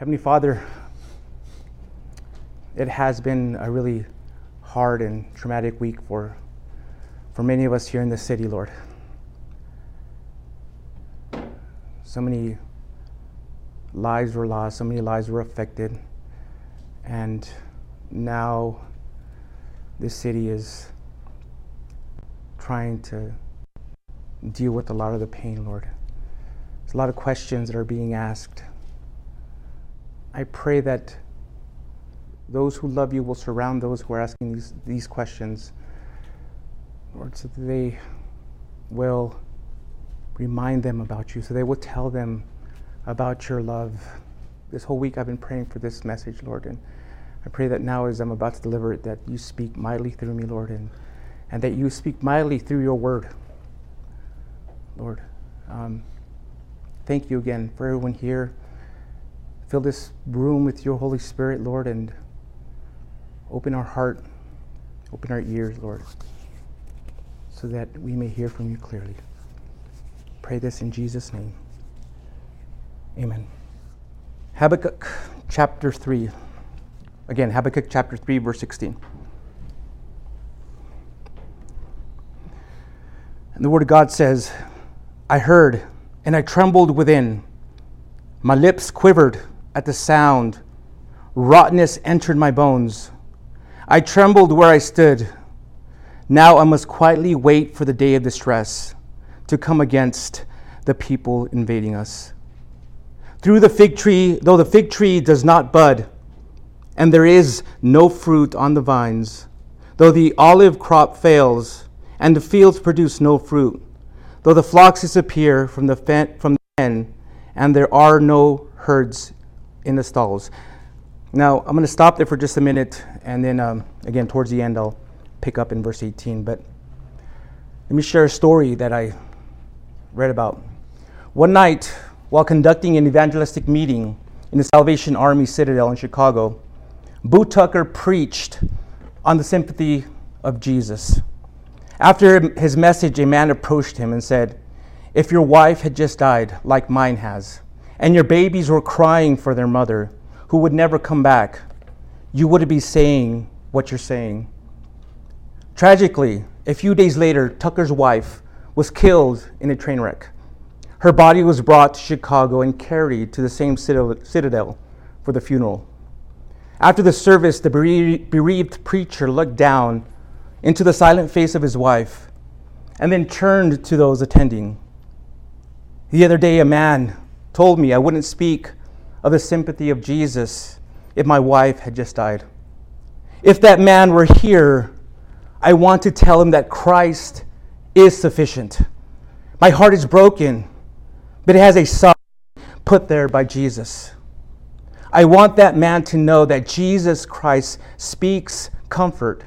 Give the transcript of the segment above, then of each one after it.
Heavenly Father, it has been a really hard and traumatic week for, for many of us here in the city, Lord. So many lives were lost, so many lives were affected, and now this city is trying to deal with a lot of the pain, Lord. There's a lot of questions that are being asked. I pray that those who love you will surround those who are asking these, these questions, Lord, so that they will remind them about you, so they will tell them about your love. This whole week I've been praying for this message, Lord, and I pray that now as I'm about to deliver it, that you speak mightily through me, Lord, and, and that you speak mightily through your word, Lord. Um, thank you again for everyone here. Fill this room with your Holy Spirit, Lord, and open our heart, open our ears, Lord, so that we may hear from you clearly. Pray this in Jesus' name. Amen. Habakkuk chapter 3. Again, Habakkuk chapter 3, verse 16. And the Word of God says, I heard and I trembled within. My lips quivered at the sound. Rottenness entered my bones. I trembled where I stood. Now I must quietly wait for the day of distress to come against the people invading us. Through the fig tree, though the fig tree does not bud, and there is no fruit on the vines, though the olive crop fails, and the fields produce no fruit, though the flocks disappear from the, fen- from the pen, and there are no herds in the stalls. Now, I'm going to stop there for just a minute, and then um, again, towards the end, I'll pick up in verse 18. But let me share a story that I read about. One night, while conducting an evangelistic meeting in the Salvation Army Citadel in Chicago, Booth Tucker preached on the sympathy of Jesus. After his message, a man approached him and said, If your wife had just died, like mine has, and your babies were crying for their mother, who would never come back, you would be saying what you're saying. Tragically, a few days later, Tucker's wife was killed in a train wreck. Her body was brought to Chicago and carried to the same citadel for the funeral. After the service, the bereaved preacher looked down into the silent face of his wife and then turned to those attending. The other day, a man told me I wouldn't speak of the sympathy of Jesus if my wife had just died. If that man were here, I want to tell him that Christ is sufficient. My heart is broken, but it has a sign put there by Jesus. I want that man to know that Jesus Christ speaks comfort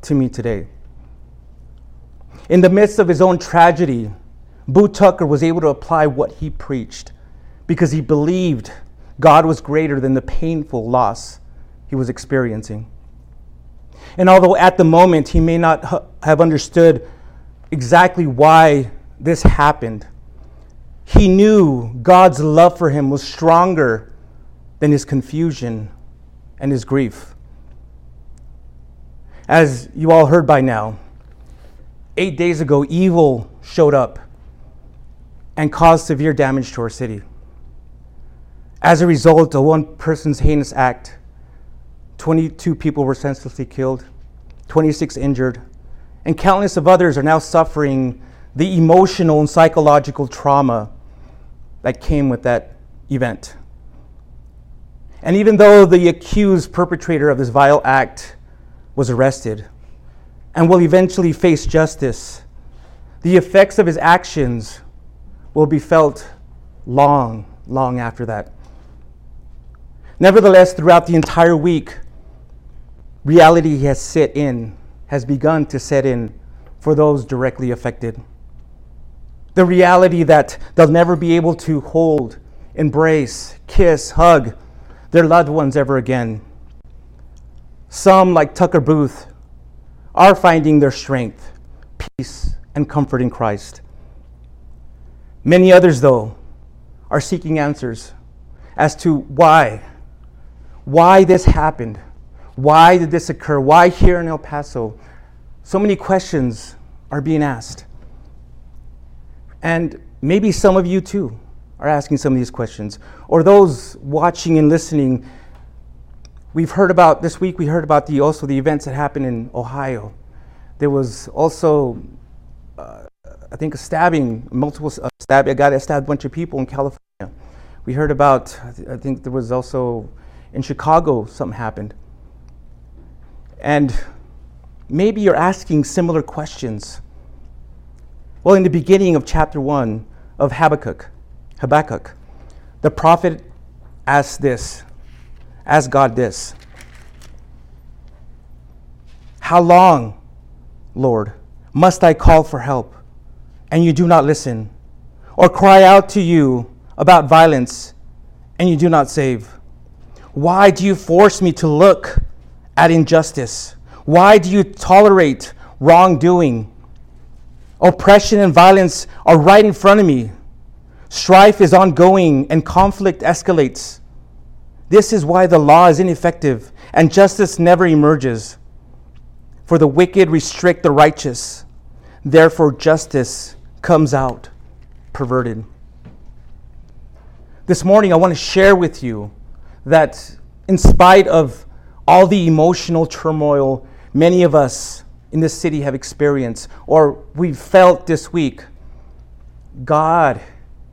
to me today. In the midst of his own tragedy, Booth Tucker was able to apply what he preached because he believed God was greater than the painful loss he was experiencing. And although at the moment he may not have understood exactly why this happened, he knew God's love for him was stronger than his confusion and his grief. As you all heard by now, eight days ago, evil showed up and caused severe damage to our city. As a result of one person's heinous act, 22 people were senselessly killed, 26 injured, and countless of others are now suffering the emotional and psychological trauma that came with that event. And even though the accused perpetrator of this vile act was arrested and will eventually face justice, the effects of his actions will be felt long, long after that. Nevertheless, throughout the entire week, reality has set in, has begun to set in for those directly affected. The reality that they'll never be able to hold, embrace, kiss, hug, their loved ones ever again. Some, like Tucker Booth, are finding their strength, peace, and comfort in Christ. Many others, though, are seeking answers as to why why this happened. Why did this occur? Why here in El Paso? So many questions are being asked. And maybe some of you too are asking some of these questions. Or those watching and listening, we've heard about this week, we heard about the also the events that happened in Ohio. There was also, uh, I think, a stabbing, multiple uh, a guy that stabbed a bunch of people in California. We heard about, I think there was also in Chicago something happened. And maybe you're asking similar questions. Well, in the beginning of chapter 1 of Habakkuk, Habakkuk, the prophet asked this, asked God this How long, Lord, must I call for help, and you do not listen, or cry out to you about violence, and you do not save? Why do you force me to look at injustice? Why do you tolerate wrongdoing? Oppression and violence are right in front of me. Strife is ongoing and conflict escalates. This is why the law is ineffective and justice never emerges. For the wicked restrict the righteous, therefore, justice comes out perverted. This morning, I want to share with you that in spite of all the emotional turmoil many of us in this city have experienced or we've felt this week, God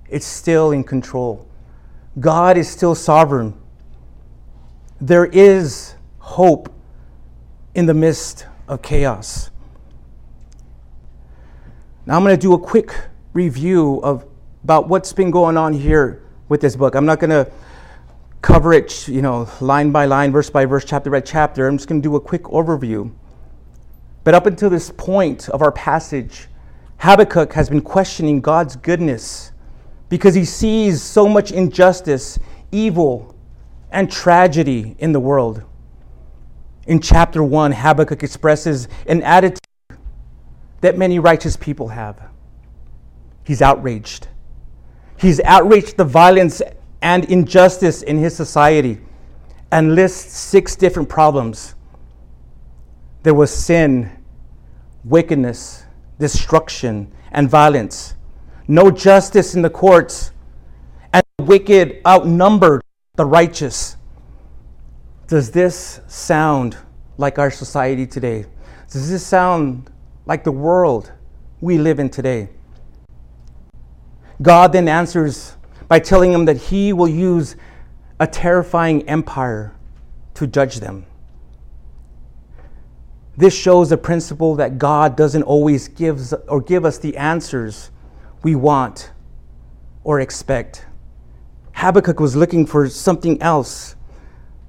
is still in control. God is still sovereign. There is hope in the midst of chaos. Now I'm going to do a quick review of about what's been going on here with this book. I'm not going to cover it, you know, line by line, verse by verse, chapter by chapter. I'm just going to do a quick overview. But up until this point of our passage, Habakkuk has been questioning God's goodness because he sees so much injustice, evil, and tragedy in the world. In chapter 1, Habakkuk expresses an attitude that many righteous people have. He's outraged. He's outraged the violence and injustice in his society and lists six different problems. There was sin, wickedness, destruction, and violence. No justice in the courts, and the wicked outnumbered the righteous. Does this sound like our society today? Does this sound like the world we live in today? God then answers by telling them that he will use a terrifying empire to judge them. This shows the principle that God doesn't always give or give us the answers we want or expect. Habakkuk was looking for something else,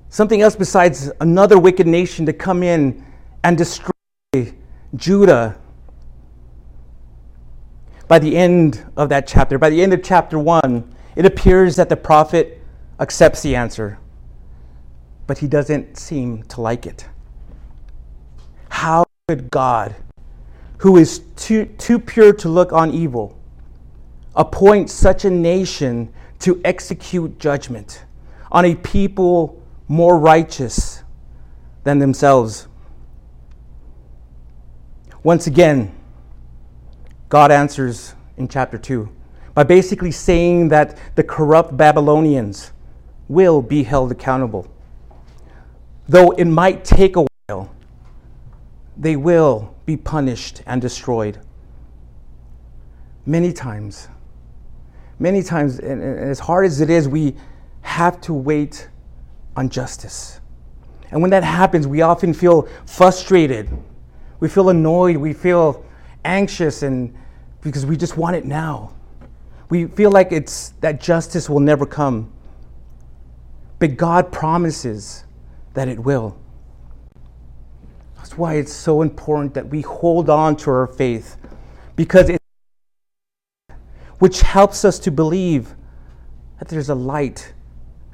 something else besides another wicked nation to come in and destroy Judah. By the end of that chapter, by the end of chapter 1, it appears that the prophet accepts the answer, but he doesn't seem to like it. How could God, who is too, too pure to look on evil, appoint such a nation to execute judgment on a people more righteous than themselves? Once again, God answers in chapter 2 by basically saying that the corrupt Babylonians will be held accountable. Though it might take a while, they will be punished and destroyed. Many times, many times, and, as hard as it is, we have to wait on justice. And when that happens, we often feel frustrated. We feel annoyed. We feel anxious and because we just want it now. We feel like it's that justice will never come. But God promises that it will. That's why it's so important that we hold on to our faith because it which helps us to believe that there's a light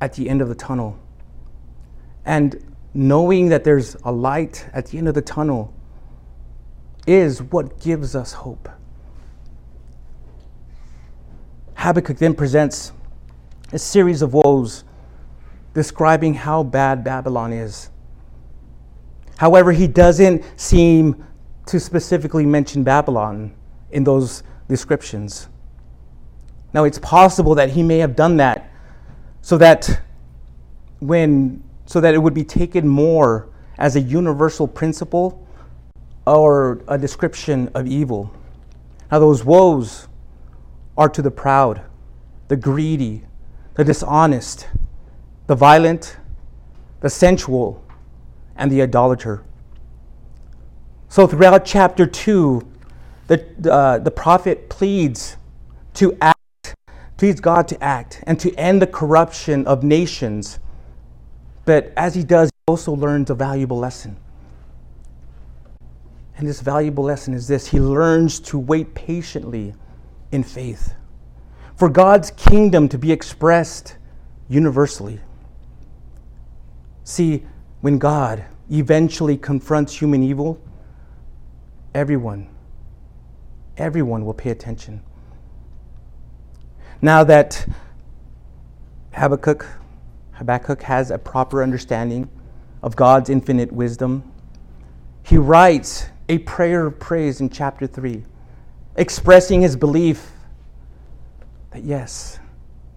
at the end of the tunnel. And knowing that there's a light at the end of the tunnel is what gives us hope. Habakkuk then presents a series of woes describing how bad Babylon is. However, he doesn't seem to specifically mention Babylon in those descriptions. Now, it's possible that he may have done that so that when so that it would be taken more as a universal principle or a description of evil. Now, those woes are to the proud, the greedy, the dishonest, the violent, the sensual, and the idolater. So, throughout chapter 2, the, uh, the prophet pleads to act, pleads God to act, and to end the corruption of nations. But as he does, he also learns a valuable lesson. And this valuable lesson is this he learns to wait patiently in faith for God's kingdom to be expressed universally. See, when God eventually confronts human evil, everyone, everyone will pay attention. Now that Habakkuk, Habakkuk has a proper understanding of God's infinite wisdom, he writes a prayer of praise in chapter 3, expressing his belief that yes,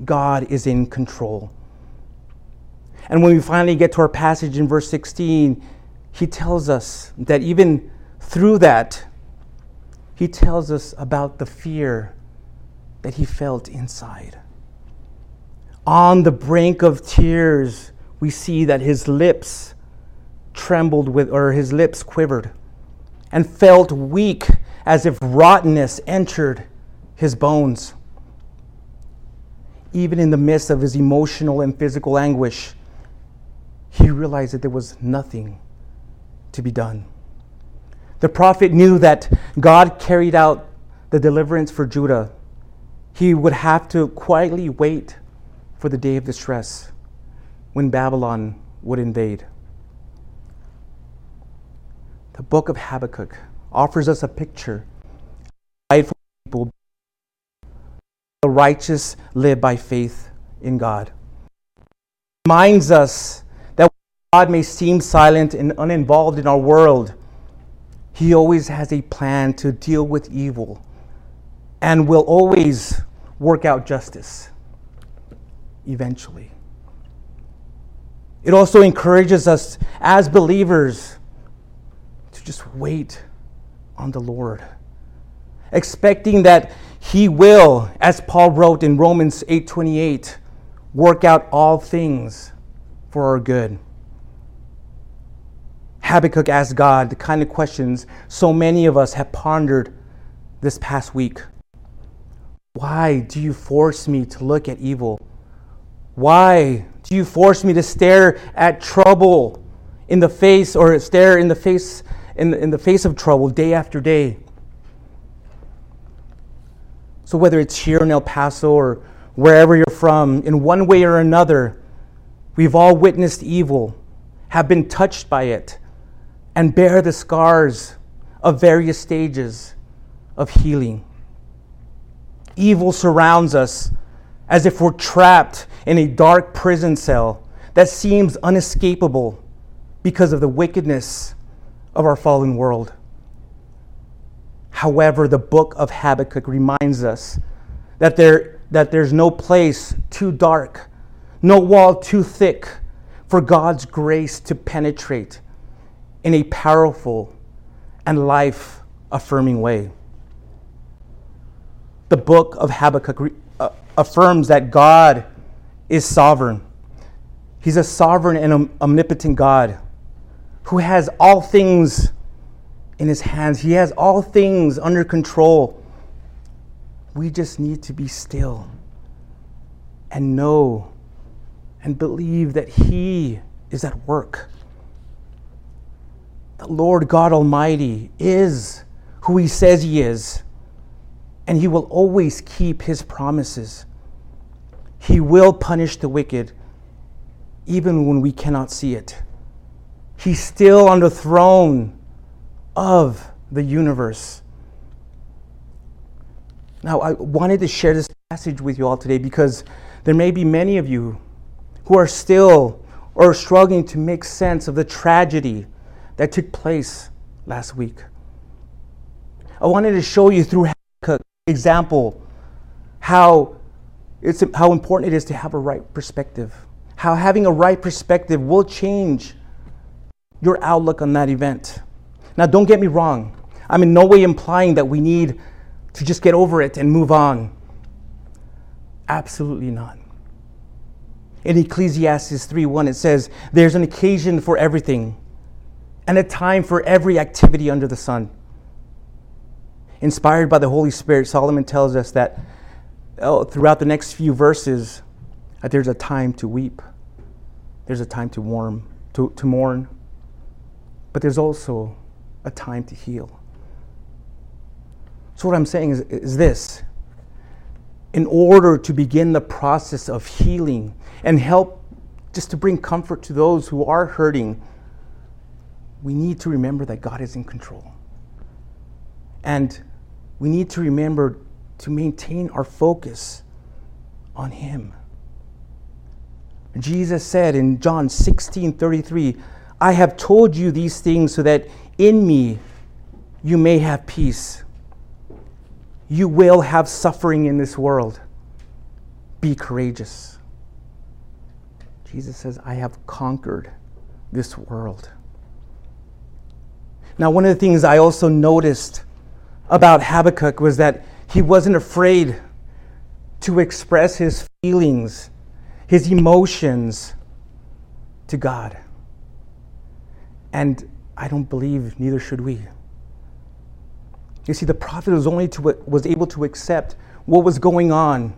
God is in control. And when we finally get to our passage in verse 16, he tells us that even through that, he tells us about the fear that he felt inside. On the brink of tears, we see that his lips trembled with, or his lips quivered and felt weak as if rottenness entered his bones. Even in the midst of his emotional and physical anguish, he realized that there was nothing to be done. The prophet knew that God carried out the deliverance for Judah. He would have to quietly wait for the day of distress when Babylon would invade. The book of Habakkuk offers us a picture people. The righteous live by faith in God. It reminds us that God may seem silent and uninvolved in our world. He always has a plan to deal with evil and will always work out justice eventually. It also encourages us as believers to just wait on the Lord, expecting that he will, as Paul wrote in Romans 8:28, work out all things for our good. Habakkuk asked God the kind of questions so many of us have pondered this past week. Why do you force me to look at evil? Why do you force me to stare at trouble in the face or stare in the face in the, in the face of trouble day after day. So, whether it's here in El Paso or wherever you're from, in one way or another, we've all witnessed evil, have been touched by it, and bear the scars of various stages of healing. Evil surrounds us as if we're trapped in a dark prison cell that seems unescapable because of the wickedness of our fallen world. However, the book of Habakkuk reminds us that, there, that there's no place too dark, no wall too thick for God's grace to penetrate in a powerful and life affirming way. The book of Habakkuk re- uh, affirms that God is sovereign. He's a sovereign and omnipotent God who has all things in his hands. He has all things under control. We just need to be still and know and believe that he is at work. The Lord God Almighty is who he says he is, and he will always keep his promises. He will punish the wicked even when we cannot see it. He's still on the throne of the universe. Now, I wanted to share this passage with you all today because there may be many of you who are still or struggling to make sense of the tragedy that took place last week. I wanted to show you through Habakkuk example how it's how important it is to have a right perspective. How having a right perspective will change your outlook on that event. Now, don't get me wrong. I'm in no way implying that we need to just get over it and move on. Absolutely not. In Ecclesiastes 3:1 it says, "There's an occasion for everything and a time for every activity under the sun." Inspired by the Holy Spirit, Solomon tells us that oh, throughout the next few verses that there's a time to weep. There's a time to warm, to, to mourn. But there's also a time to heal. So what I'm saying is, is this in order to begin the process of healing and help just to bring comfort to those who are hurting, we need to remember that God is in control. And we need to remember to maintain our focus on Him. Jesus said in John 16 33, I have told you these things so that in me you may have peace you will have suffering in this world. Be courageous. Jesus says, I have conquered this world. Now, one of the things I also noticed about Habakkuk was that he wasn't afraid to express his feelings, his emotions to God. And I don't believe neither should we. You see, the prophet was only to, was able to accept what was going on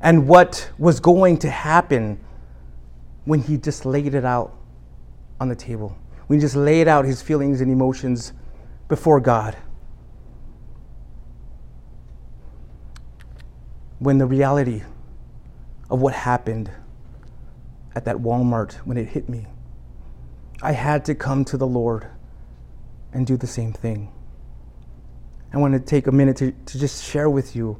and what was going to happen when he just laid it out on the table. When he just laid out his feelings and emotions before God. When the reality of what happened at that Walmart, when it hit me, I had to come to the Lord and do the same thing. I want to take a minute to, to just share with you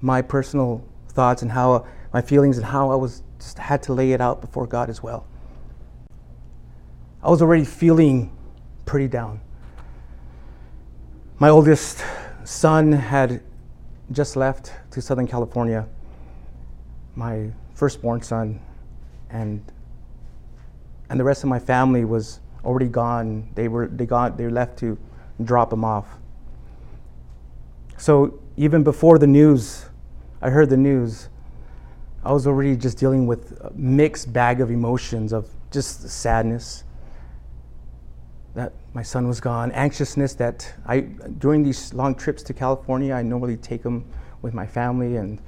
my personal thoughts and how my feelings and how I was just had to lay it out before God as well. I was already feeling pretty down. My oldest son had just left to Southern California. My firstborn son and and the rest of my family was already gone. They were they got they left to drop him off. So even before the news, I heard the news, I was already just dealing with a mixed bag of emotions of just sadness that my son was gone, anxiousness that I during these long trips to California, I normally take them with my family and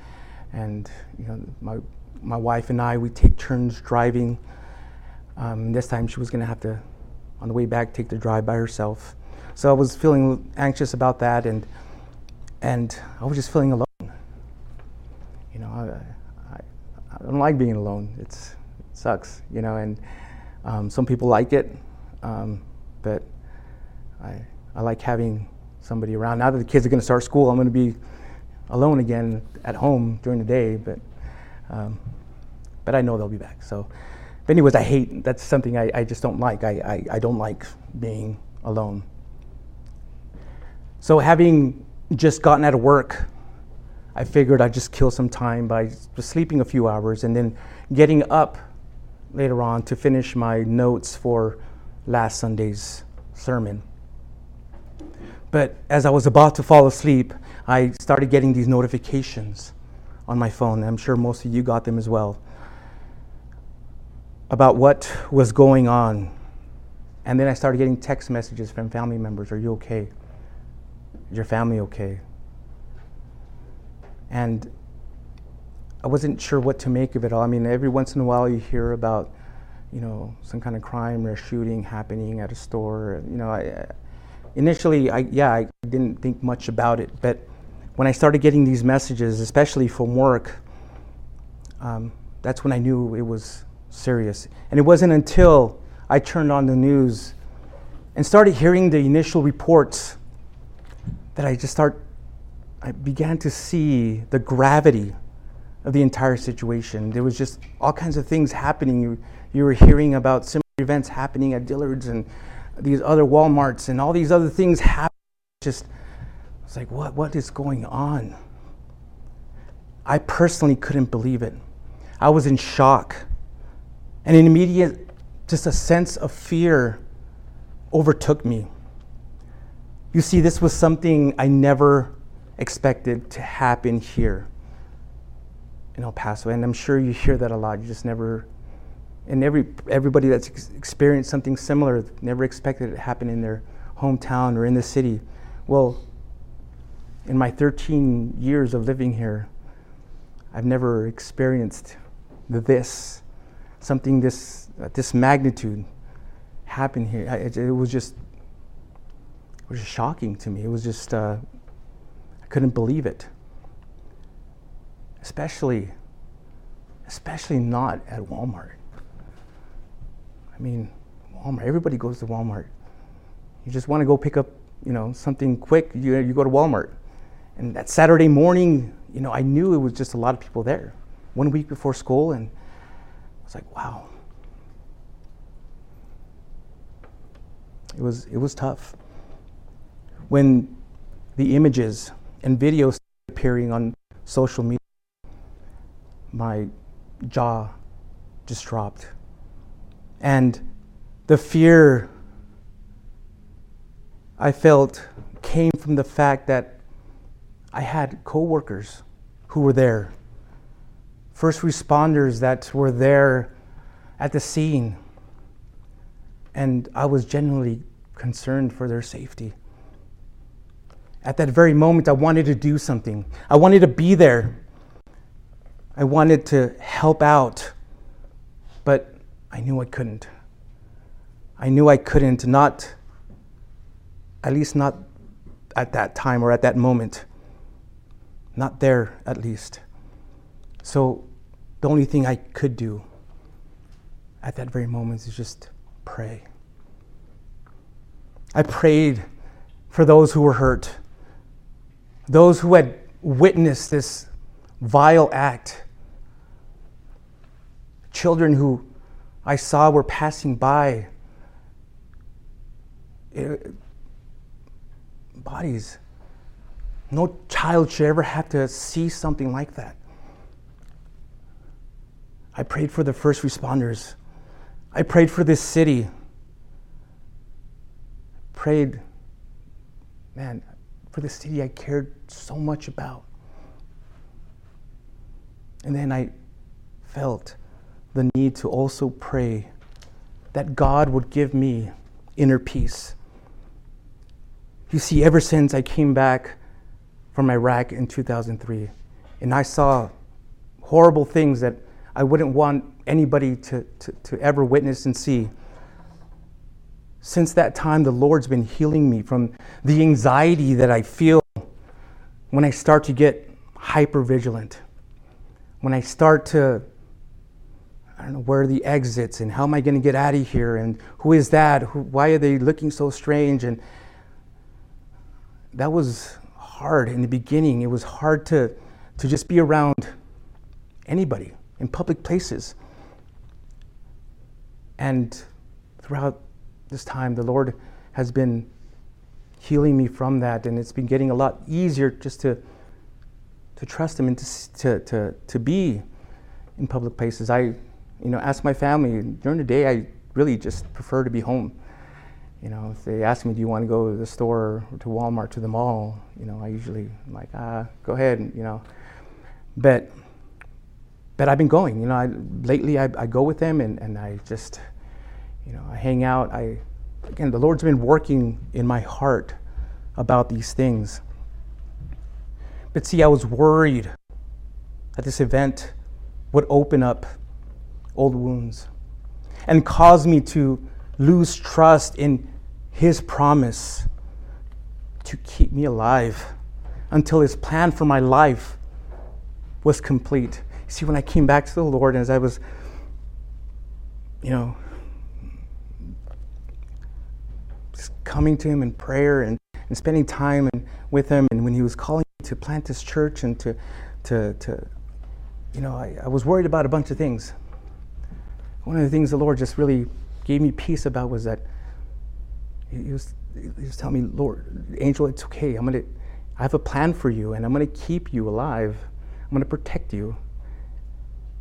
and you know my my wife and I we take turns driving. Um, this time she was going to have to on the way back take the drive by herself. So I was feeling anxious about that and and I was just feeling alone. You know, I, I, I don't like being alone. It's, it sucks, you know, and um, some people like it, um, but I, I like having somebody around. Now that the kids are going to start school, I'm going to be alone again at home during the day, but, um, but I know they'll be back. So, but anyways, I hate, that's something I, I just don't like. I, I, I don't like being alone. So having just gotten out of work, I figured I'd just kill some time by just sleeping a few hours and then getting up later on to finish my notes for last Sunday's sermon. But as I was about to fall asleep, I started getting these notifications on my phone. I'm sure most of you got them as well about what was going on. And then I started getting text messages from family members Are you okay? Is your family okay? And I wasn't sure what to make of it all. I mean, every once in a while you hear about, you know, some kind of crime or a shooting happening at a store. You know, I, initially, I, yeah, I didn't think much about it. But when I started getting these messages, especially from work, um, that's when I knew it was serious. And it wasn't until I turned on the news and started hearing the initial reports that I just start, I began to see the gravity of the entire situation. There was just all kinds of things happening. You, you were hearing about similar events happening at Dillard's and these other Walmarts and all these other things happening. Just, it's like, what, what is going on? I personally couldn't believe it. I was in shock. And an immediate, just a sense of fear overtook me. You see, this was something I never expected to happen here in El Paso. And I'm sure you hear that a lot. You just never, and every, everybody that's ex- experienced something similar never expected it to happen in their hometown or in the city. Well, in my 13 years of living here, I've never experienced this, something this, uh, this magnitude happen here. It, it, was just, it was just shocking to me. It was just, uh, I couldn't believe it especially especially not at Walmart. I mean, Walmart. Everybody goes to Walmart. You just want to go pick up, you know, something quick. You you go to Walmart, and that Saturday morning, you know, I knew it was just a lot of people there. One week before school, and I was like, wow. It was it was tough. When the images and videos appearing on social media my jaw just dropped. And the fear I felt came from the fact that I had coworkers who were there, first responders that were there at the scene, and I was genuinely concerned for their safety. At that very moment, I wanted to do something. I wanted to be there. I wanted to help out, but I knew I couldn't. I knew I couldn't, not, at least not at that time or at that moment. Not there, at least. So the only thing I could do at that very moment is just pray. I prayed for those who were hurt, those who had witnessed this vile act children who I saw were passing by. It, bodies. No child should ever have to see something like that. I prayed for the first responders. I prayed for this city. Prayed, man, for the city I cared so much about. And then I felt the need to also pray that God would give me inner peace. You see, ever since I came back from Iraq in 2003, and I saw horrible things that I wouldn't want anybody to, to, to ever witness and see. Since that time, the Lord's been healing me from the anxiety that I feel when I start to get hyper vigilant, when I start to I don't know where are the exits and how am I going to get out of here and who is that? Who, why are they looking so strange? And that was hard in the beginning. It was hard to, to just be around anybody in public places. And throughout this time, the Lord has been healing me from that, and it's been getting a lot easier just to, to trust Him and to, to, to, to be in public places. I you know, ask my family during the day. I really just prefer to be home. You know, if they ask me, "Do you want to go to the store, or to Walmart, to the mall?" You know, I usually I'm like, "Ah, go ahead." You know, but but I've been going. You know, I, lately I, I go with them and, and I just, you know, I hang out. I again, the Lord's been working in my heart about these things. But see, I was worried that this event would open up old wounds and cause me to lose trust in His promise to keep me alive until His plan for my life was complete. See, when I came back to the Lord, as I was, you know, coming to Him in prayer and, and spending time and, with Him, and when He was calling me to plant this church and to, to, to you know, I, I was worried about a bunch of things. One of the things the Lord just really gave me peace about was that he was, he was telling me, Lord, Angel, it's okay. I'm gonna, I have a plan for you, and I'm gonna keep you alive. I'm gonna protect you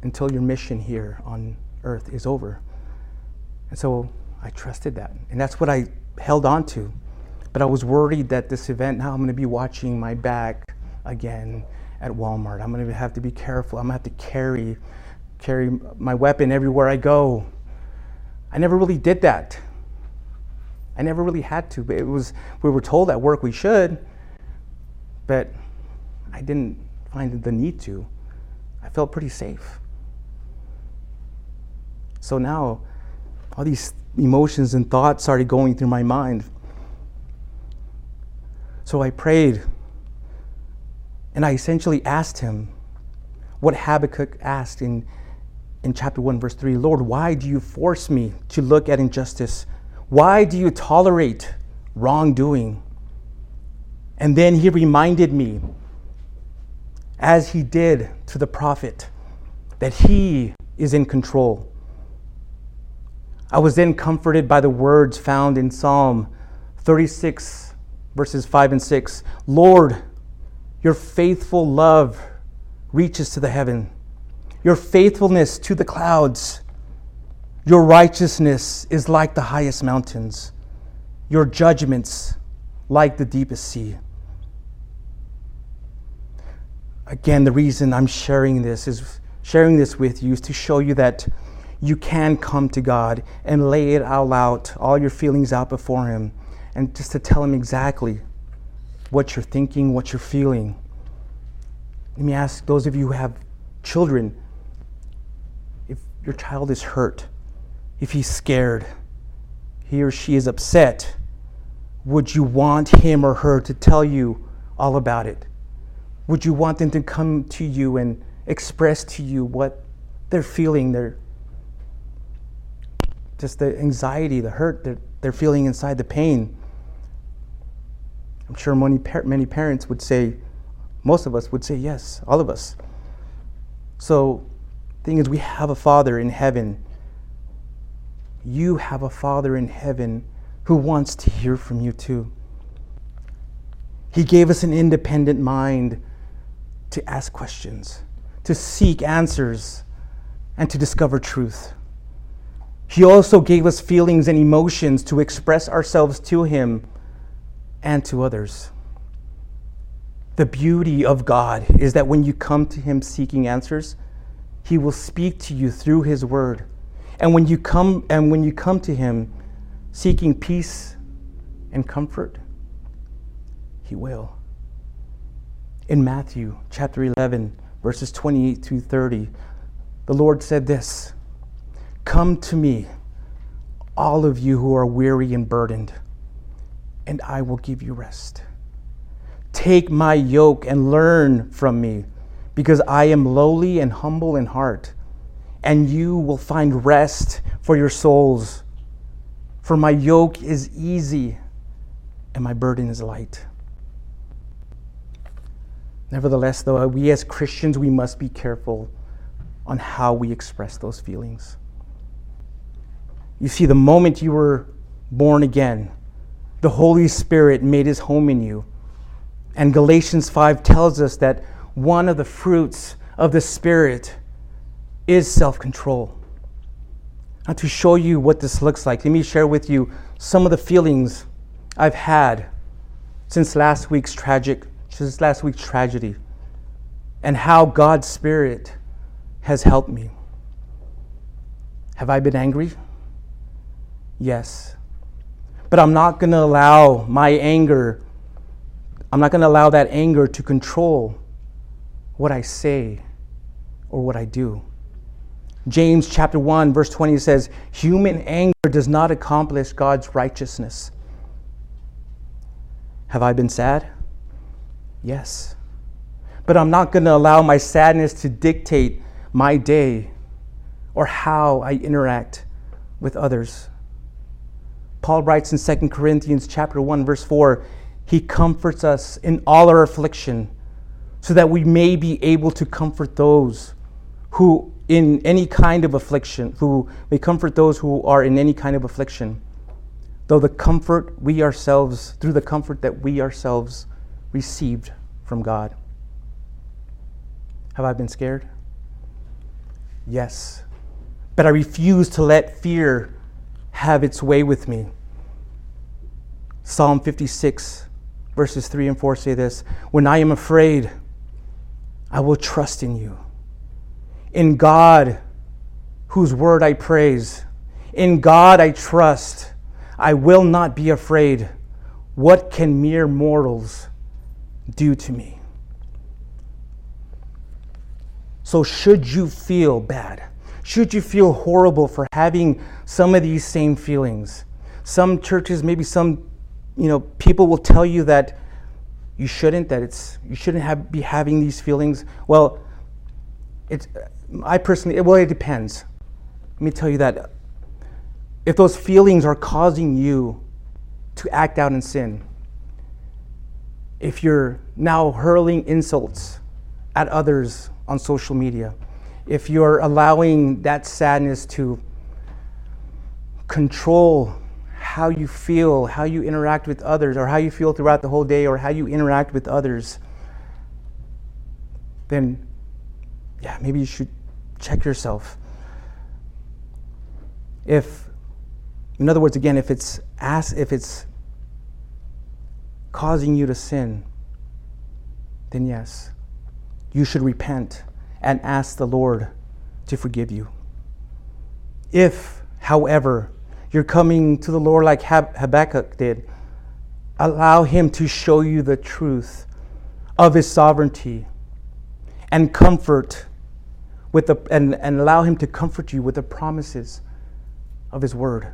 until your mission here on earth is over. And so I trusted that, and that's what I held on to. But I was worried that this event, now I'm gonna be watching my back again at Walmart. I'm gonna have to be careful. I'm gonna have to carry carry my weapon everywhere I go. I never really did that. I never really had to, but it was we were told at work we should, but I didn't find the need to. I felt pretty safe. So now all these emotions and thoughts started going through my mind. So I prayed and I essentially asked him what Habakkuk asked in, in chapter 1, verse 3 Lord, why do you force me to look at injustice? Why do you tolerate wrongdoing? And then he reminded me, as he did to the prophet, that he is in control. I was then comforted by the words found in Psalm 36, verses 5 and 6. Lord, your faithful love reaches to the heaven, your faithfulness to the clouds. Your righteousness is like the highest mountains, your judgments like the deepest sea. Again, the reason I'm sharing this is sharing this with you is to show you that you can come to God and lay it all out, all your feelings out before Him, and just to tell Him exactly what you're thinking, what you're feeling. Let me ask those of you who have children if your child is hurt, if he's scared, he or she is upset, would you want him or her to tell you all about it? Would you want them to come to you and express to you what they're feeling, their just the anxiety, the hurt that they're feeling inside, the pain? I'm sure many, many parents would say, most of us would say yes, all of us. So, thing is, we have a Father in heaven. You have a Father in heaven who wants to hear from you too. He gave us an independent mind to ask questions, to seek answers, and to discover truth. He also gave us feelings and emotions to express ourselves to Him and to others. The beauty of God is that when you come to Him seeking answers, He will speak to you through His Word. And when you come and when you come to Him seeking peace and comfort, He will. In Matthew chapter 11, verses 28 to 30, the Lord said this Come to me, all of you who are weary and burdened and I will give you rest. Take my yoke and learn from me, because I am lowly and humble in heart, and you will find rest for your souls. For my yoke is easy and my burden is light. Nevertheless, though, we as Christians, we must be careful on how we express those feelings. You see, the moment you were born again, the Holy Spirit made his home in you. And Galatians 5 tells us that one of the fruits of the Spirit is self control. Now, to show you what this looks like, let me share with you some of the feelings I've had since last week's tragic, since last week's tragedy, and how God's Spirit has helped me. Have I been angry? Yes. But I'm not going to allow my anger, I'm not going to allow that anger to control what I say or what I do. James chapter 1 verse 20 says, "Human anger does not accomplish God's righteousness." Have I been sad? Yes. But I'm not going to allow my sadness to dictate my day or how I interact with others. Paul writes in 2 Corinthians chapter 1 verse 4, he comforts us in all our affliction so that we may be able to comfort those who in any kind of affliction, who may comfort those who are in any kind of affliction, though the comfort we ourselves, through the comfort that we ourselves received from God. Have I been scared? Yes. But I refuse to let fear have its way with me. Psalm 56, verses 3 and 4 say this When I am afraid, I will trust in you. In God, whose word I praise, in God I trust. I will not be afraid. What can mere mortals do to me? So, should you feel bad, should you feel horrible for having some of these same feelings, some churches, maybe some, you know, people will tell you that you shouldn't, that it's you shouldn't have be having these feelings. Well, it's I personally, well, it depends. Let me tell you that if those feelings are causing you to act out in sin, if you're now hurling insults at others on social media, if you're allowing that sadness to control how you feel, how you interact with others, or how you feel throughout the whole day, or how you interact with others, then yeah, maybe you should check yourself. If, in other words, again, if it's ask, if it's causing you to sin, then yes, you should repent and ask the Lord to forgive you. If, however, you're coming to the Lord like Habakkuk did, allow Him to show you the truth of His sovereignty and comfort with the, and, and allow Him to comfort you with the promises of His Word.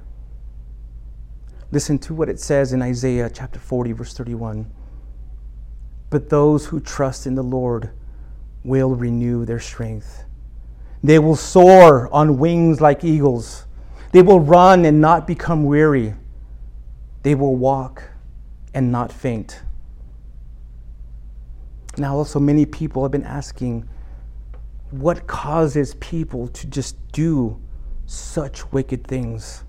Listen to what it says in Isaiah chapter 40, verse 31. But those who trust in the Lord will renew their strength. They will soar on wings like eagles. They will run and not become weary. They will walk and not faint. Now, also, many people have been asking, what causes people to just do such wicked things?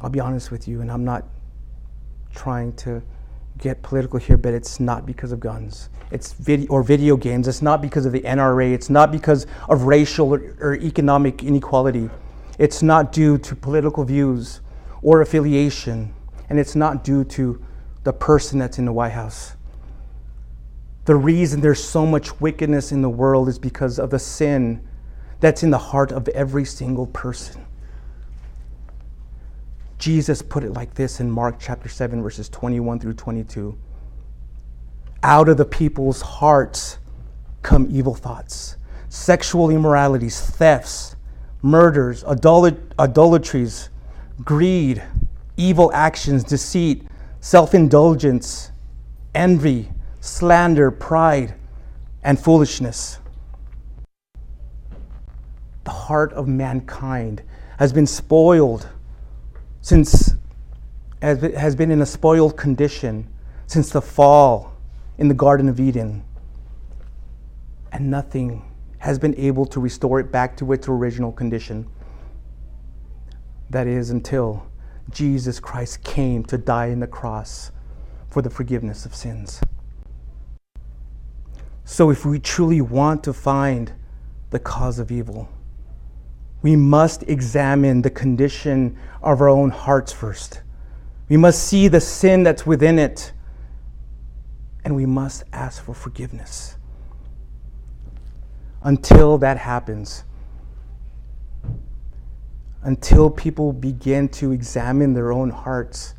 I'll be honest with you, and I'm not trying to get political here, but it's not because of guns. It's video or video games. It's not because of the NRA. It's not because of racial or, or economic inequality. It's not due to political views or affiliation, and it's not due to the person that's in the White House. The reason there's so much wickedness in the world is because of the sin that's in the heart of every single person. Jesus put it like this in Mark chapter 7, verses 21 through 22. Out of the people's hearts come evil thoughts, sexual immoralities, thefts, murders, idolatries, greed, evil actions, deceit, self indulgence, envy slander, pride, and foolishness. The heart of mankind has been spoiled since it has been in a spoiled condition since the fall in the Garden of Eden. And nothing has been able to restore it back to its original condition. That is, until Jesus Christ came to die on the cross for the forgiveness of sins. So, if we truly want to find the cause of evil, we must examine the condition of our own hearts first. We must see the sin that's within it, and we must ask for forgiveness. Until that happens, until people begin to examine their own hearts,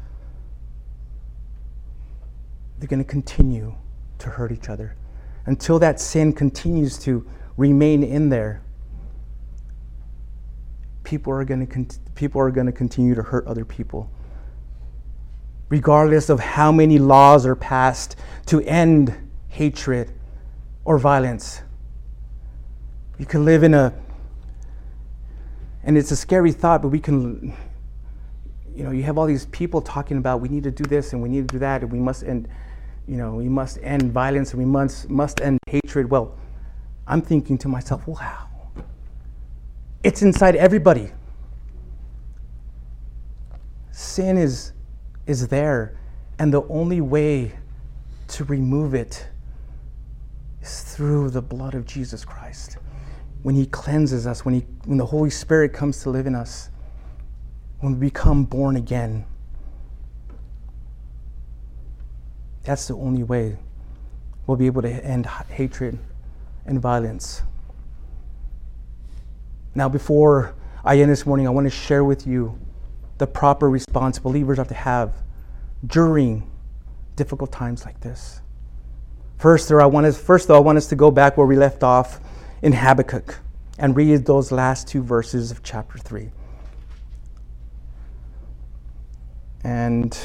they're going to continue to hurt each other until that sin continues to remain in there, people are going to people are going to continue to hurt other people. Regardless of how many laws are passed to end hatred or violence. You can live in a and it's a scary thought, but we can you know, you have all these people talking about we need to do this and we need to do that and we must end you know, we must end violence and we must, must end hatred. Well, I'm thinking to myself, wow, it's inside everybody. Sin is, is there, and the only way to remove it is through the blood of Jesus Christ. When He cleanses us, when, he, when the Holy Spirit comes to live in us, when we become born again. That's the only way we'll be able to end hatred and violence. Now, before I end this morning, I want to share with you the proper response believers have to have during difficult times like this. First, there I want us, first though, I want us to go back where we left off in Habakkuk and read those last two verses of chapter 3. And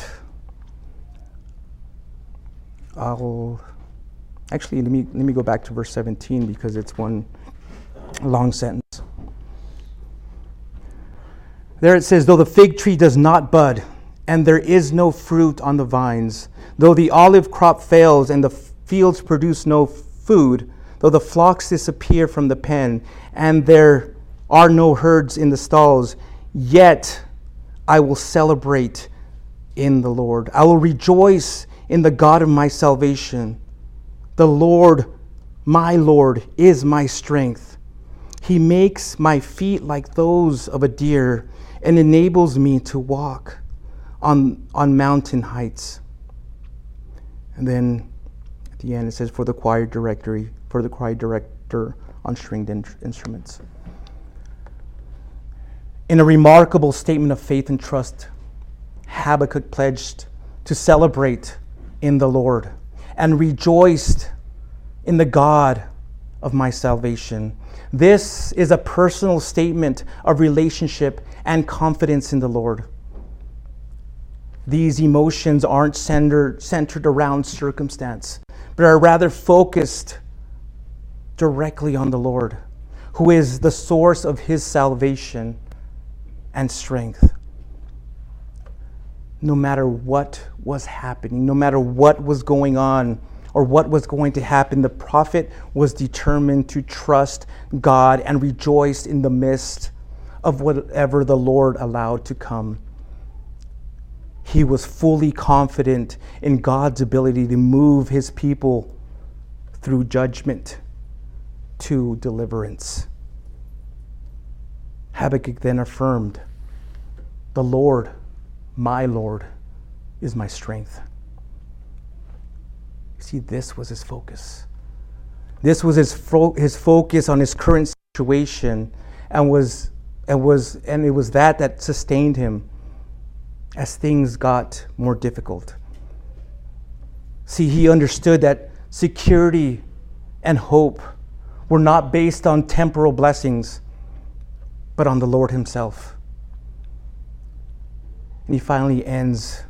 I'll actually let me let me go back to verse 17 because it's one long sentence. There it says, Though the fig tree does not bud, and there is no fruit on the vines, though the olive crop fails and the fields produce no food, though the flocks disappear from the pen, and there are no herds in the stalls, yet I will celebrate in the Lord. I will rejoice in the God of my salvation. The Lord, my Lord, is my strength. He makes my feet like those of a deer and enables me to walk on, on mountain heights. And then at the end it says, for the choir directory, for the choir director on stringed in- instruments. In a remarkable statement of faith and trust, Habakkuk pledged to celebrate in the Lord and rejoiced in the God of my salvation. This is a personal statement of relationship and confidence in the Lord. These emotions aren't centered, centered around circumstance, but are rather focused directly on the Lord, who is the source of his salvation and strength. No matter what was happening, no matter what was going on, or what was going to happen, the prophet was determined to trust God and rejoice in the midst of whatever the Lord allowed to come. He was fully confident in God's ability to move his people through judgment to deliverance. Habakkuk then affirmed, The Lord, my Lord, is my strength. See, this was his focus. This was his, fo- his focus on his current situation and was and was and it was that that sustained him as things got more difficult. See, he understood that security and hope were not based on temporal blessings, but on the Lord Himself. And he finally ends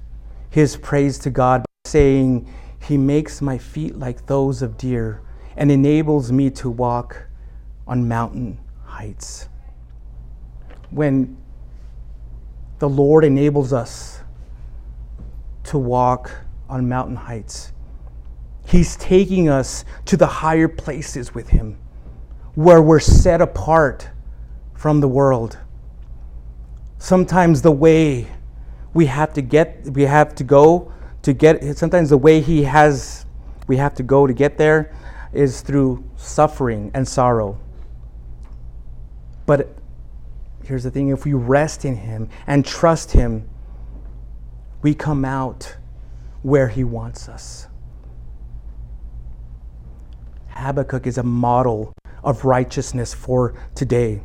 his praise to God by saying, He makes my feet like those of deer and enables me to walk on mountain heights. When the Lord enables us to walk on mountain heights, He's taking us to the higher places with Him, where we're set apart from the world. Sometimes the way we have to get, we have to go to get, sometimes the way He has, we have to go to get there is through suffering and sorrow. But here's the thing if we rest in Him and trust Him, we come out where He wants us. Habakkuk is a model of righteousness for today.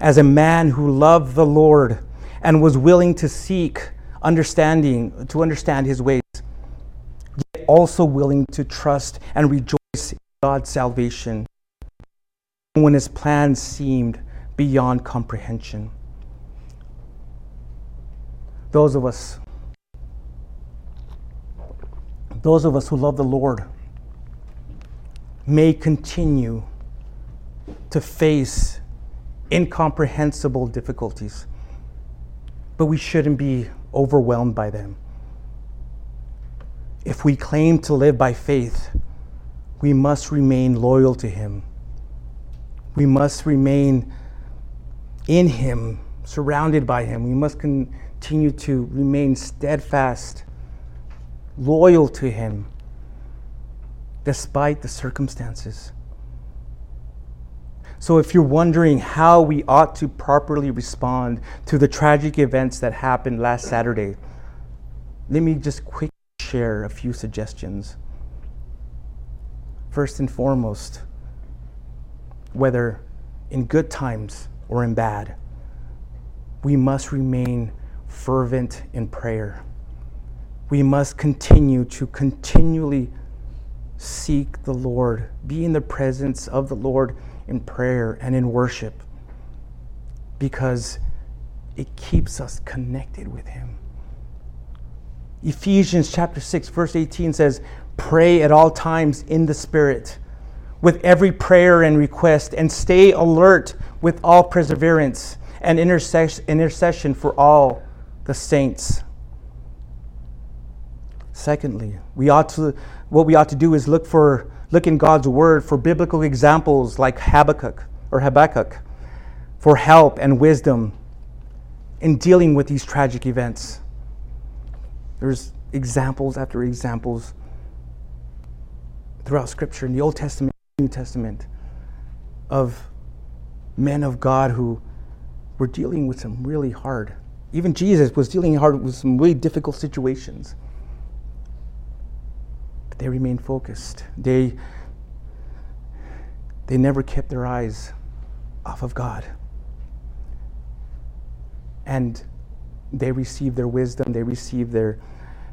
As a man who loved the Lord and was willing to seek understanding, to understand his ways, yet also willing to trust and rejoice in God's salvation when his plans seemed beyond comprehension. Those of us, those of us who love the Lord, may continue to face incomprehensible difficulties, but we shouldn't be overwhelmed by them. If we claim to live by faith, we must remain loyal to Him We must remain in Him, surrounded by Him. We must continue to remain steadfast, loyal to Him, despite the circumstances. So, if you're wondering how we ought to properly respond to the tragic events that happened last Saturday, let me just quickly share a few suggestions. First and foremost, whether in good times or in bad, we must remain fervent in prayer. We must continue to continually seek the Lord, be in the presence of the Lord in prayer and in worship because it keeps us connected with Him. Ephesians chapter 6, verse 18 says, Pray at all times in the Spirit with every prayer and request, and stay alert with all perseverance and intercession for all the saints. Secondly, we ought to, what we ought to do is look for look in God's word for biblical examples like Habakkuk or Habakkuk for help and wisdom in dealing with these tragic events. There's examples after examples throughout Scripture in the Old Testament, New Testament, of men of God who were dealing with some really hard. Even Jesus was dealing hard with some really difficult situations. But they remained focused. They, they never kept their eyes off of God. And they received their wisdom, they received their,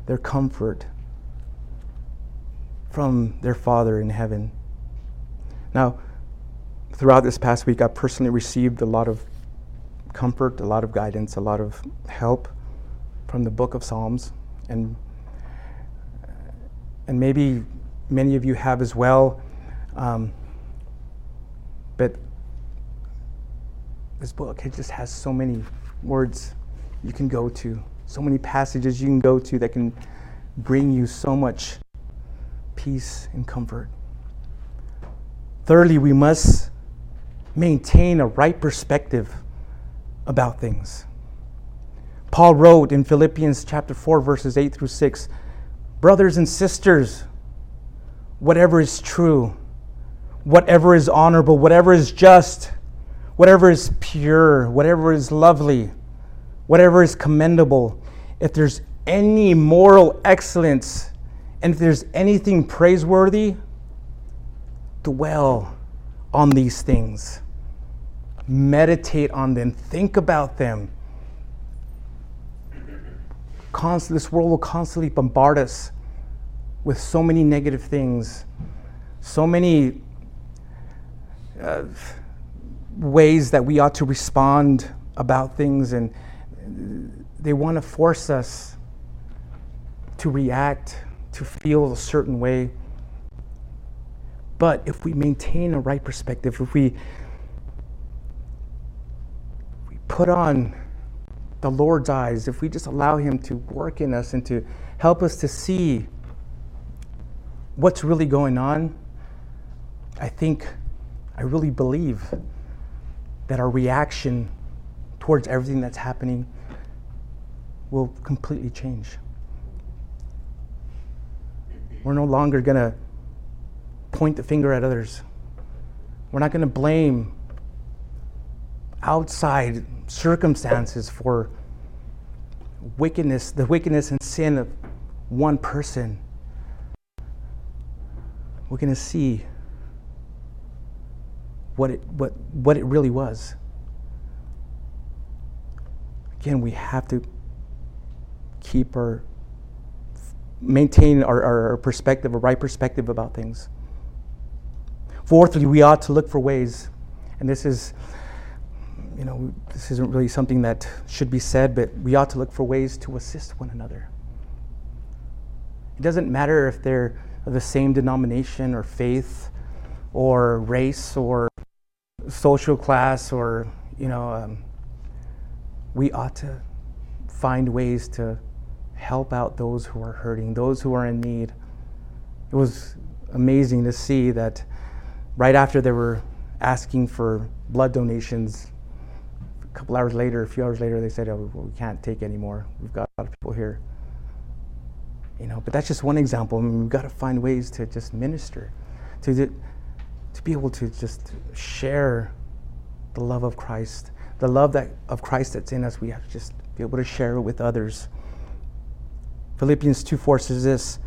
their comfort from their Father in heaven. Now, throughout this past week, I personally received a lot of comfort, a lot of guidance, a lot of help from the book of Psalms. And and maybe many of you have as well. Um, but this book it just has so many words you can go to, so many passages you can go to that can bring you so much peace and comfort. Thirdly, we must maintain a right perspective about things. Paul wrote in Philippians chapter 4 verses 8 through 6 Brothers and sisters, whatever is true, whatever is honorable, whatever is just, whatever is pure, whatever is lovely, whatever is commendable, if there's any moral excellence, and if there's anything praiseworthy, dwell on these things. Meditate on them, think about them this world will constantly bombard us with so many negative things, so many uh, ways that we ought to respond about things, and they want to force us to react, to feel a certain way. But if we maintain a right perspective, if we, we put on the Lord's eyes, if we just allow Him to work in us and to help us to see what's really going on, I think, I really believe that our reaction towards everything that's happening will completely change. We're no longer going to point the finger at others. We're not going to blame outside circumstances for wickedness, the wickedness and sin of one person, we're going to see what it, what, what it really was. Again, we have to keep our, maintain our, our perspective, a right perspective about things. Fourthly, we ought to look for ways, and this is you know, this isn't really something that should be said, but we ought to look for ways to assist one another. It doesn't matter if they're of the same denomination or faith or race or social class or, you know, um, we ought to find ways to help out those who are hurting, those who are in need. It was amazing to see that right after they were asking for blood donations. A couple hours later, a few hours later, they said, oh, we can't take anymore. We've got a lot of people here. You know, but that's just one example. I mean, we've got to find ways to just minister, to, to be able to just share the love of Christ, the love that, of Christ that's in us. We have to just be able to share it with others. Philippians 2 4 says this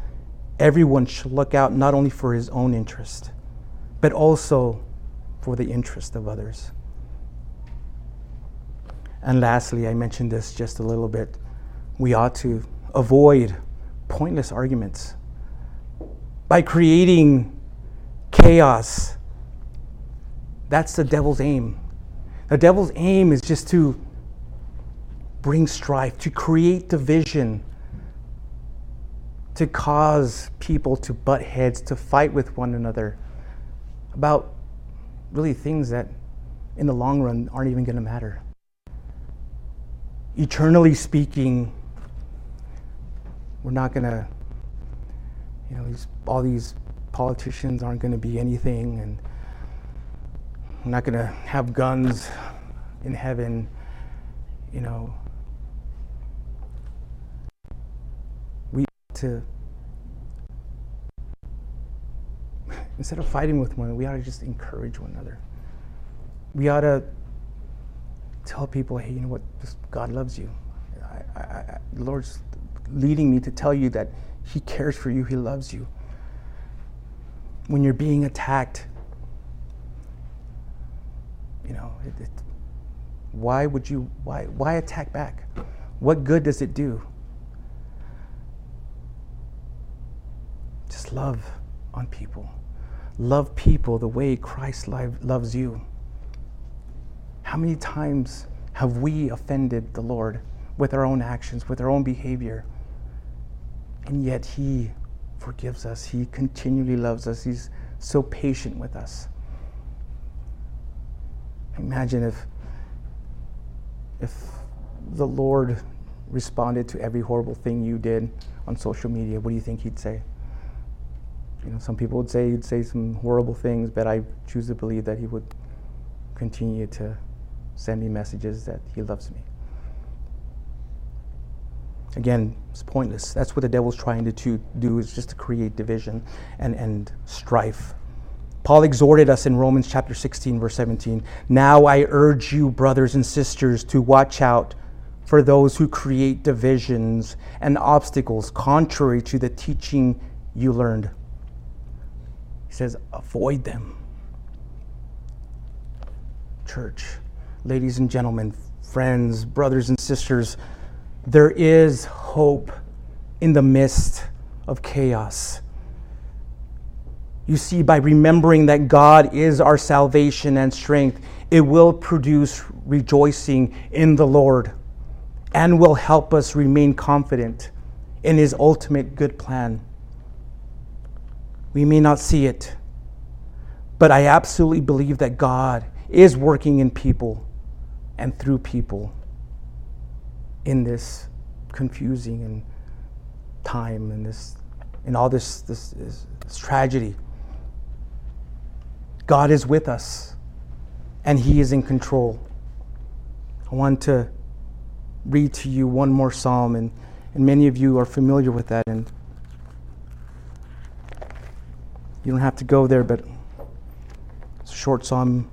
everyone should look out not only for his own interest, but also for the interest of others. And lastly, I mentioned this just a little bit. We ought to avoid pointless arguments by creating chaos. That's the devil's aim. The devil's aim is just to bring strife, to create division, to cause people to butt heads, to fight with one another about really things that in the long run aren't even going to matter. Eternally speaking, we're not going to, you know, these, all these politicians aren't going to be anything, and we're not going to have guns in heaven, you know. We to instead of fighting with one another, we ought to just encourage one another. We ought to tell people, hey, you know what? Just God loves you. I, I, I, the Lord's leading me to tell you that He cares for you, He loves you. When you're being attacked, you know, it, it, why would you, why, why attack back? What good does it do? Just love on people. Love people the way Christ loves you. How many times have we offended the Lord with our own actions, with our own behavior? And yet He forgives us. He continually loves us. He's so patient with us. Imagine if, if the Lord responded to every horrible thing you did on social media. What do you think He'd say? You know, some people would say he'd say some horrible things, but I choose to believe that he would continue to send me messages that he loves me. Again, it's pointless. That's what the devil's trying to, to do is just to create division and, and strife. Paul exhorted us in Romans chapter 16, verse 17. Now I urge you, brothers and sisters, to watch out for those who create divisions and obstacles contrary to the teaching you learned. He says, avoid them. Church, ladies and gentlemen, friends, brothers and sisters, there is hope in the midst of chaos. You see, by remembering that God is our salvation and strength, it will produce rejoicing in the Lord and will help us remain confident in His ultimate good plan. We may not see it, but I absolutely believe that God is working in people and through people in this confusing and time and this and all this, this, this, this tragedy. God is with us and He is in control. I want to read to you one more psalm, and, and many of you are familiar with that. And you don't have to go there, but it's a short psalm.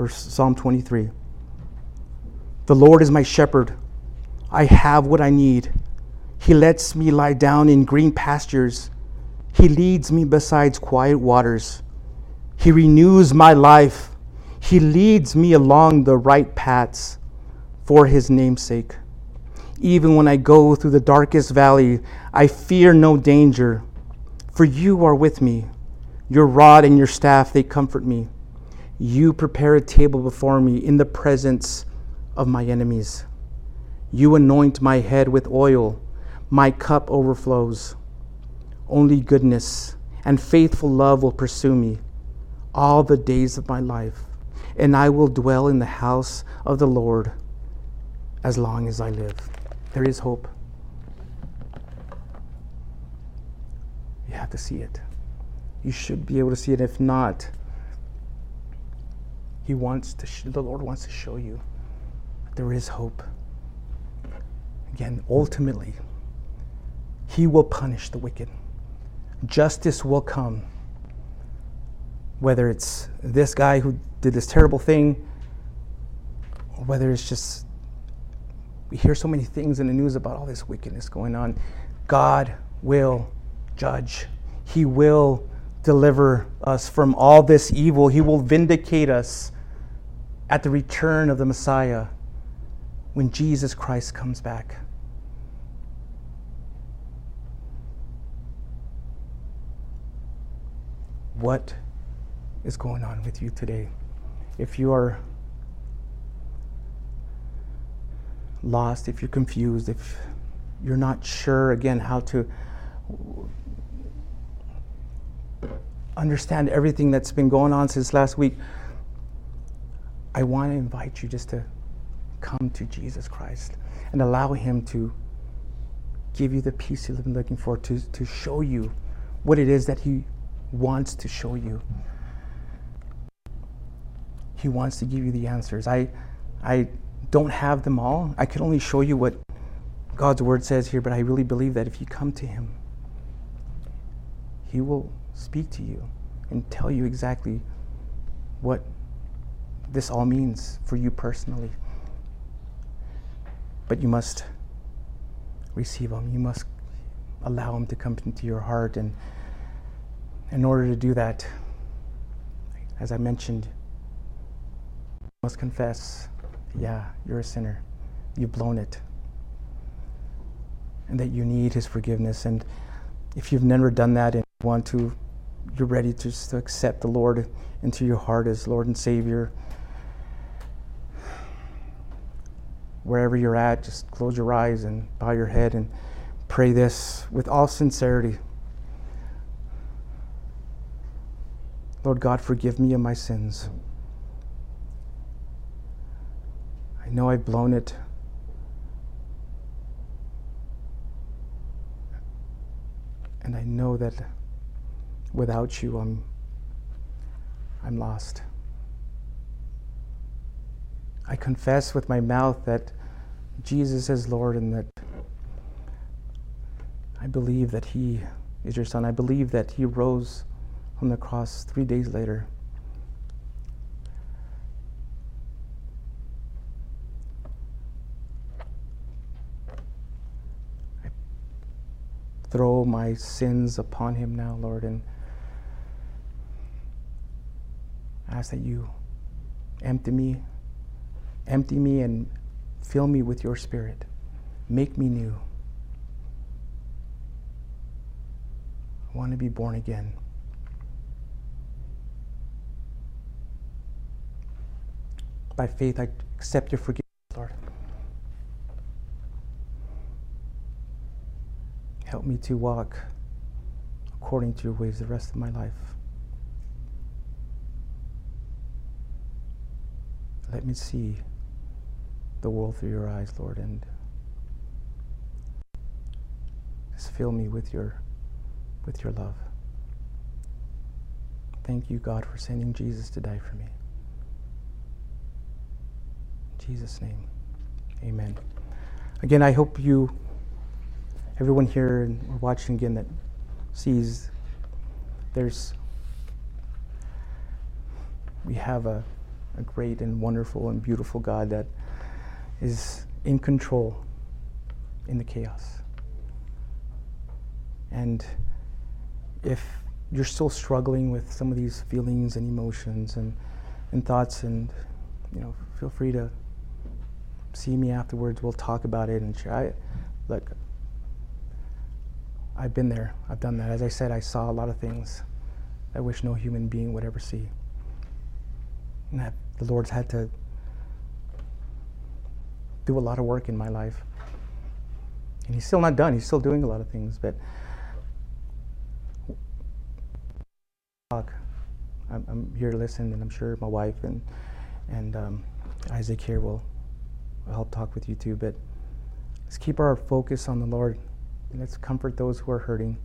Verse Psalm 23. The Lord is my shepherd. I have what I need. He lets me lie down in green pastures. He leads me beside quiet waters. He renews my life. He leads me along the right paths for his name's sake. Even when I go through the darkest valley, I fear no danger, for you are with me. Your rod and your staff, they comfort me. You prepare a table before me in the presence of my enemies. You anoint my head with oil, my cup overflows. Only goodness and faithful love will pursue me all the days of my life, and I will dwell in the house of the Lord as long as I live. There is hope. You have to see it. you should be able to see it. If not, He wants to, sh- the Lord wants to show you there is hope. Again, ultimately, He will punish the wicked. Justice will come. Whether it's this guy who did this terrible thing, or whether it's just we hear so many things in the news about all this wickedness going on. God will judge. He will deliver us from all this evil. He will vindicate us at the return of the Messiah when Jesus Christ comes back. What is going on with you today? If you are lost, if you're confused, if you're not sure again how to understand everything that's been going on since last week, I want to invite you just to come to Jesus Christ and allow Him to give you the peace you've been looking for, to, to show you what it is that He wants to show you. He wants to give you the answers. I, I don't have them all. I can only show you what God's word says here, but I really believe that if you come to Him, He will speak to you and tell you exactly what this all means for you personally. But you must receive Him. You must allow Him to come into your heart. And in order to do that, as I mentioned, you must confess yeah, you're a sinner. You've blown it. And that you need His forgiveness. And if you've never done that and want to, you're ready to just accept the Lord into your heart as Lord and Savior. Wherever you're at, just close your eyes and bow your head and pray this with all sincerity. Lord God, forgive me of my sins. I know I've blown it. And I know that without you, I'm, I'm lost. I confess with my mouth that Jesus is Lord and that I believe that He is your Son. I believe that He rose from the cross three days later. I throw my sins upon him now, Lord, and ask that you empty me, empty me and fill me with your spirit. Make me new. I want to be born again. By faith, I accept your forgiveness, Lord. Help me to walk according to your ways the rest of my life. Let me see the world through your eyes, Lord, and just fill me with your with your love. Thank you, God, for sending Jesus to die for me. In Jesus' name. Amen. Again, I hope you everyone here and watching again that sees there's we have a, a great and wonderful and beautiful God that is in control in the chaos. And if you're still struggling with some of these feelings and emotions and, and thoughts and you know feel free to see me afterwards we'll talk about it and share I, look I've been there. I've done that. As I said, I saw a lot of things I wish no human being would ever see. And that the Lord's had to do a lot of work in my life. And He's still not done. He's still doing a lot of things. But. I'm, I'm here to listen, and I'm sure my wife and and um, Isaac here will, will help talk with you too. But let's keep our focus on the Lord and Let's comfort those who are hurting.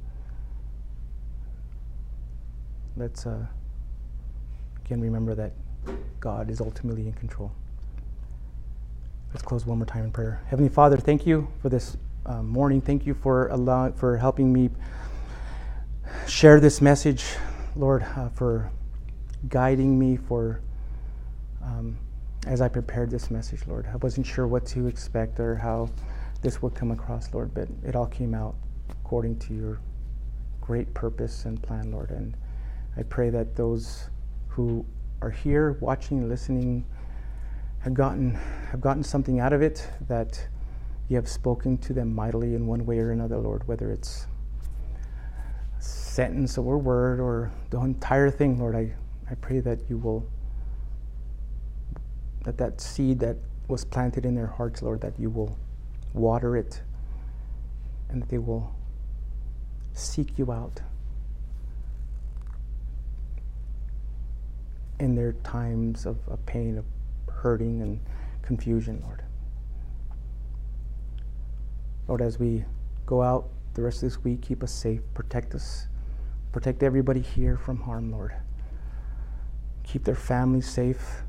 let's uh, again remember that God is ultimately in control. Let's close one more time in prayer. Heavenly Father, thank you for this uh, morning. Thank you for allowing, for helping me share this message, Lord, uh, for guiding me for um, as I prepared this message, Lord. I wasn't sure what to expect or how this would come across, Lord, but it all came out according to your great purpose and plan, Lord. And I pray that those who are here watching, listening, have gotten have gotten something out of it that you have spoken to them mightily in one way or another, Lord, whether it's a sentence or word or the entire thing, Lord, I, I pray that you will that that seed that was planted in their hearts, Lord, that you will water it and that they will seek you out in their times of, of pain, of hurting and confusion, Lord. Lord, as we go out the rest of this week, keep us safe, protect us, protect everybody here from harm, Lord. Keep their families safe.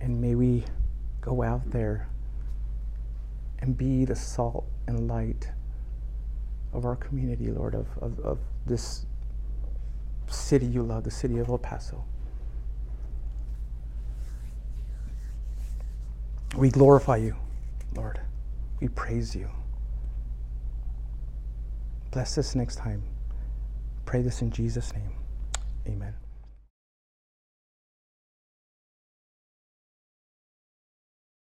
And may we go out there and be the salt and light of our community, Lord, of, of, of this city you love, the city of El Paso. We glorify you, Lord. We praise you. Bless us next time. Pray this in Jesus' name. Amen.